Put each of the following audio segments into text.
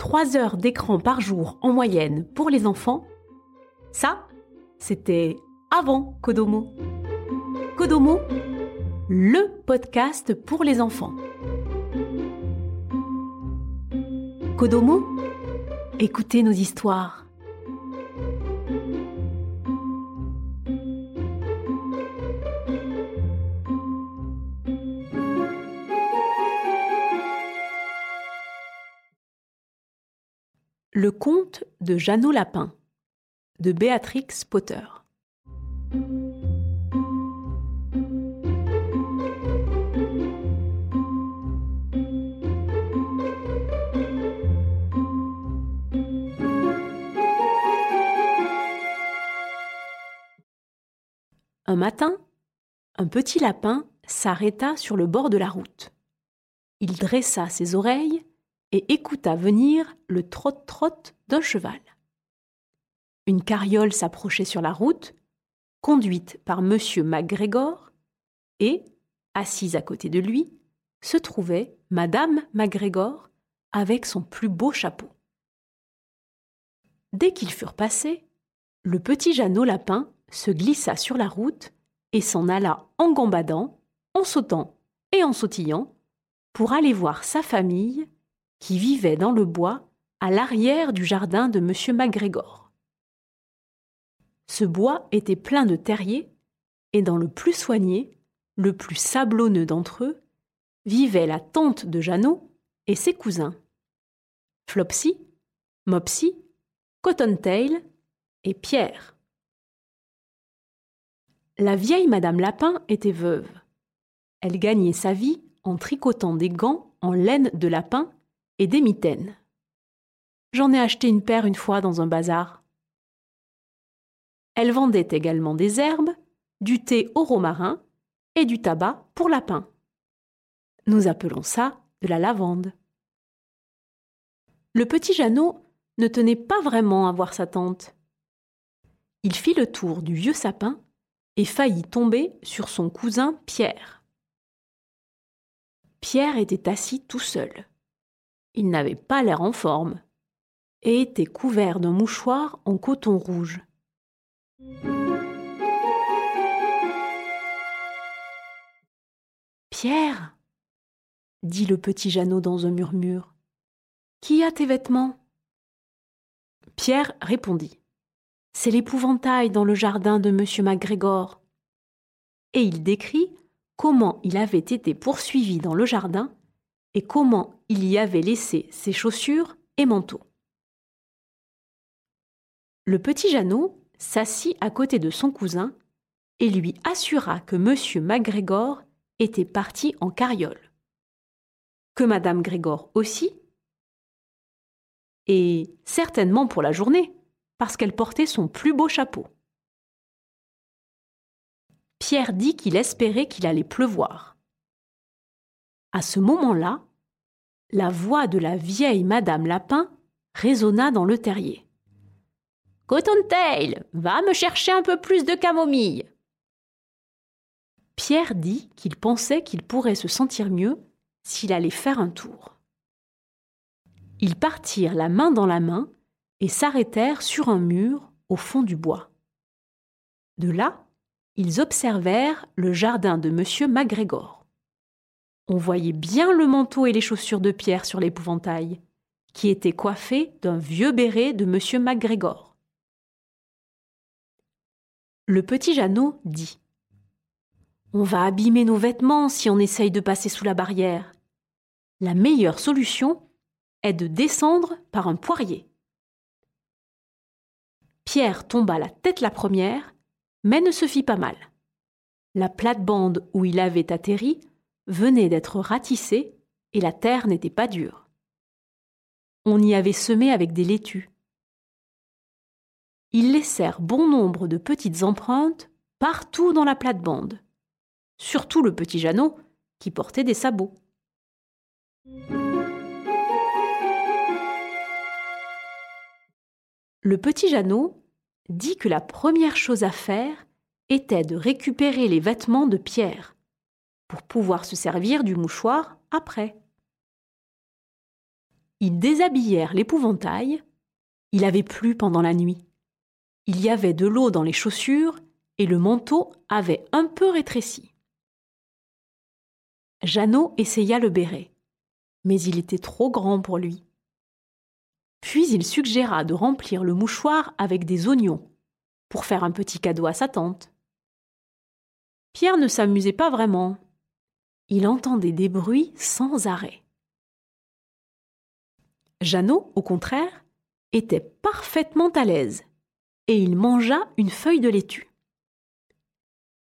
3 heures d'écran par jour en moyenne pour les enfants, ça, c'était avant Kodomo. Kodomo, le podcast pour les enfants. Kodomo, écoutez nos histoires. Le conte de Jeannot Lapin de Béatrix Potter. Un matin, un petit lapin s'arrêta sur le bord de la route. Il dressa ses oreilles et écouta venir le trot-trot d'un cheval. Une carriole s'approchait sur la route, conduite par M. MacGregor, et, assise à côté de lui, se trouvait Madame MacGregor avec son plus beau chapeau. Dès qu'ils furent passés, le petit Jeannot lapin se glissa sur la route et s'en alla en gambadant, en sautant et en sautillant pour aller voir sa famille qui vivait dans le bois à l'arrière du jardin de M. MacGregor. Ce bois était plein de terriers, et dans le plus soigné, le plus sablonneux d'entre eux, vivait la tante de Jeannot et ses cousins. Flopsy, Mopsy, Cottontail et Pierre. La vieille Madame Lapin était veuve. Elle gagnait sa vie en tricotant des gants en laine de lapin et des mitaines. J'en ai acheté une paire une fois dans un bazar. Elle vendait également des herbes, du thé au romarin et du tabac pour lapin. Nous appelons ça de la lavande. Le petit Jeannot ne tenait pas vraiment à voir sa tante. Il fit le tour du vieux sapin et faillit tomber sur son cousin Pierre. Pierre était assis tout seul. Il n'avait pas l'air en forme et était couvert d'un mouchoir en coton rouge. Pierre, dit le petit Jeannot dans un murmure, qui a tes vêtements? Pierre répondit C'est l'épouvantail dans le jardin de M. MacGregor. Et il décrit comment il avait été poursuivi dans le jardin et comment il y avait laissé ses chaussures et manteaux. Le petit Jeannot s'assit à côté de son cousin et lui assura que M. MacGregor était parti en carriole, que Madame Grégor aussi, et certainement pour la journée, parce qu'elle portait son plus beau chapeau. Pierre dit qu'il espérait qu'il allait pleuvoir. À ce moment-là, la voix de la vieille Madame Lapin résonna dans le terrier. Cottontail, va me chercher un peu plus de camomille. Pierre dit qu'il pensait qu'il pourrait se sentir mieux s'il allait faire un tour. Ils partirent la main dans la main et s'arrêtèrent sur un mur au fond du bois. De là, ils observèrent le jardin de M. MacGregor on voyait bien le manteau et les chaussures de pierre sur l'épouvantail, qui était coiffé d'un vieux béret de M. MacGregor. Le petit Jeannot dit On va abîmer nos vêtements si on essaye de passer sous la barrière. La meilleure solution est de descendre par un poirier. Pierre tomba la tête la première, mais ne se fit pas mal. La plate-bande où il avait atterri venait d'être ratissé et la terre n'était pas dure. On y avait semé avec des laitues. Ils laissèrent bon nombre de petites empreintes partout dans la plate-bande, surtout le petit Jeannot qui portait des sabots. Le petit Jeannot dit que la première chose à faire était de récupérer les vêtements de Pierre pour pouvoir se servir du mouchoir après. Ils déshabillèrent l'épouvantail. Il avait plu pendant la nuit. Il y avait de l'eau dans les chaussures et le manteau avait un peu rétréci. Jeannot essaya le béret, mais il était trop grand pour lui. Puis il suggéra de remplir le mouchoir avec des oignons pour faire un petit cadeau à sa tante. Pierre ne s'amusait pas vraiment. Il entendait des bruits sans arrêt. Jeannot, au contraire, était parfaitement à l'aise, et il mangea une feuille de laitue.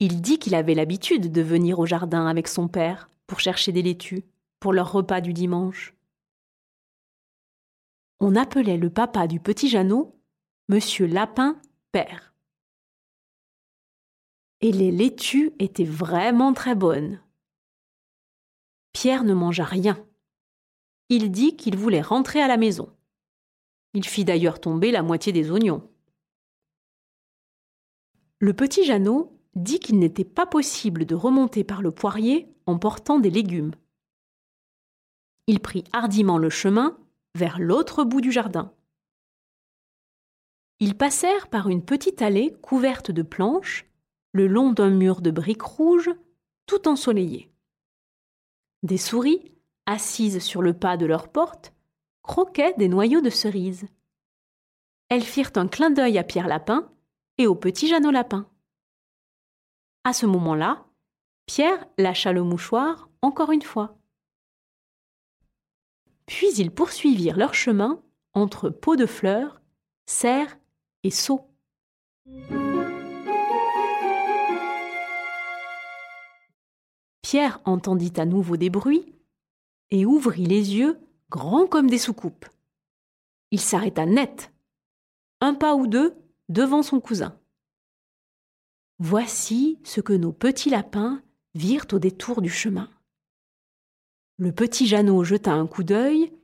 Il dit qu'il avait l'habitude de venir au jardin avec son père pour chercher des laitues pour leur repas du dimanche. On appelait le papa du petit Jeannot Monsieur Lapin Père. Et les laitues étaient vraiment très bonnes. Pierre ne mangea rien. Il dit qu'il voulait rentrer à la maison. Il fit d'ailleurs tomber la moitié des oignons. Le petit Jeannot dit qu'il n'était pas possible de remonter par le poirier en portant des légumes. Il prit hardiment le chemin vers l'autre bout du jardin. Ils passèrent par une petite allée couverte de planches, le long d'un mur de briques rouges, tout ensoleillé. Des souris, assises sur le pas de leur porte, croquaient des noyaux de cerises. Elles firent un clin d'œil à Pierre Lapin et au petit Jeannot Lapin. À ce moment-là, Pierre lâcha le mouchoir encore une fois. Puis ils poursuivirent leur chemin entre pots de fleurs, serres et seaux. Pierre entendit à nouveau des bruits et ouvrit les yeux grands comme des soucoupes. Il s'arrêta net, un pas ou deux devant son cousin. Voici ce que nos petits lapins virent au détour du chemin. Le petit Jeannot jeta un coup d'œil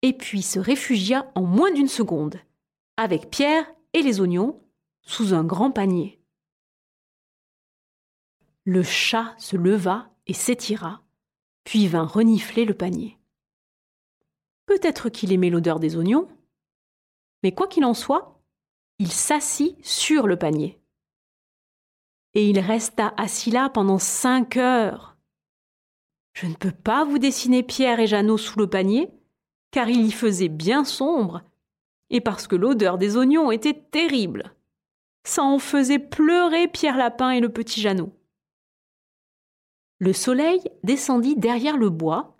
et puis se réfugia en moins d'une seconde, avec Pierre et les oignons, sous un grand panier. Le chat se leva et s'étira, puis vint renifler le panier. Peut-être qu'il aimait l'odeur des oignons, mais quoi qu'il en soit, il s'assit sur le panier et il resta assis là pendant cinq heures. Je ne peux pas vous dessiner Pierre et Jeannot sous le panier, car il y faisait bien sombre, et parce que l'odeur des oignons était terrible. Ça en faisait pleurer Pierre Lapin et le petit Jeannot. Le soleil descendit derrière le bois,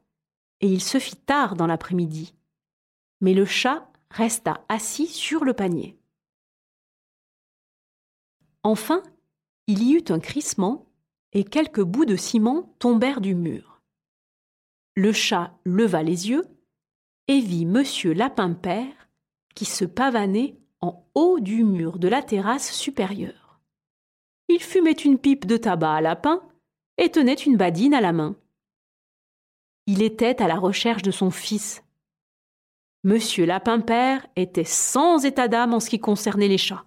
et il se fit tard dans l'après-midi. Mais le chat resta assis sur le panier. Enfin, il y eut un crissement et quelques bouts de ciment tombèrent du mur. Le chat leva les yeux et vit Monsieur Lapin-Père qui se pavanait en haut du mur de la terrasse supérieure. Il fumait une pipe de tabac à lapin et tenait une badine à la main. Il était à la recherche de son fils. Monsieur Lapin-Père était sans état d'âme en ce qui concernait les chats.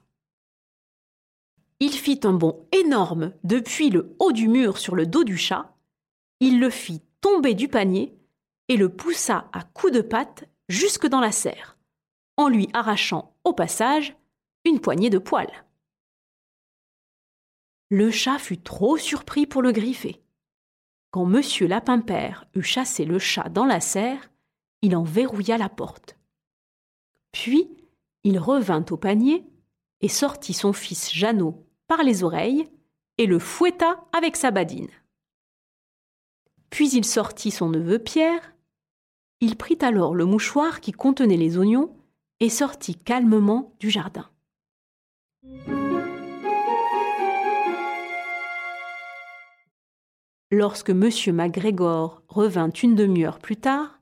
Il fit un bond énorme depuis le haut du mur sur le dos du chat, il le fit tomber du panier et le poussa à coups de patte jusque dans la serre, en lui arrachant au passage une poignée de poils. Le chat fut trop surpris pour le griffer. Quand Monsieur Lapin-Père eut chassé le chat dans la serre, il en verrouilla la porte. Puis il revint au panier et sortit son fils Jeannot par les oreilles et le fouetta avec sa badine. Puis il sortit son neveu Pierre. Il prit alors le mouchoir qui contenait les oignons et sortit calmement du jardin. Lorsque M. MacGregor revint une demi-heure plus tard,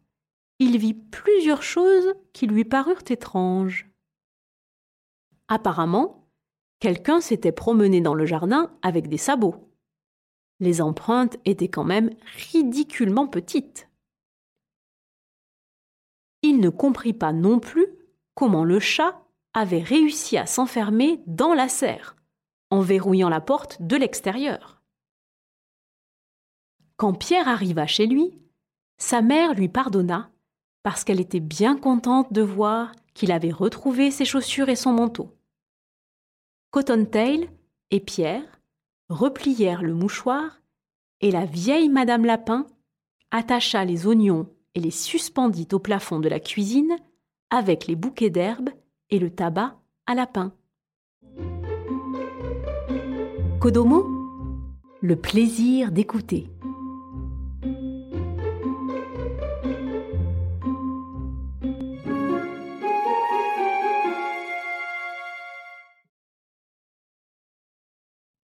il vit plusieurs choses qui lui parurent étranges. Apparemment, quelqu'un s'était promené dans le jardin avec des sabots. Les empreintes étaient quand même ridiculement petites. Il ne comprit pas non plus comment le chat avait réussi à s'enfermer dans la serre, en verrouillant la porte de l'extérieur. Quand Pierre arriva chez lui, sa mère lui pardonna parce qu'elle était bien contente de voir qu'il avait retrouvé ses chaussures et son manteau. Cottontail et Pierre replièrent le mouchoir et la vieille Madame Lapin attacha les oignons et les suspendit au plafond de la cuisine avec les bouquets d'herbes et le tabac à lapin. Kodomo, le plaisir d'écouter.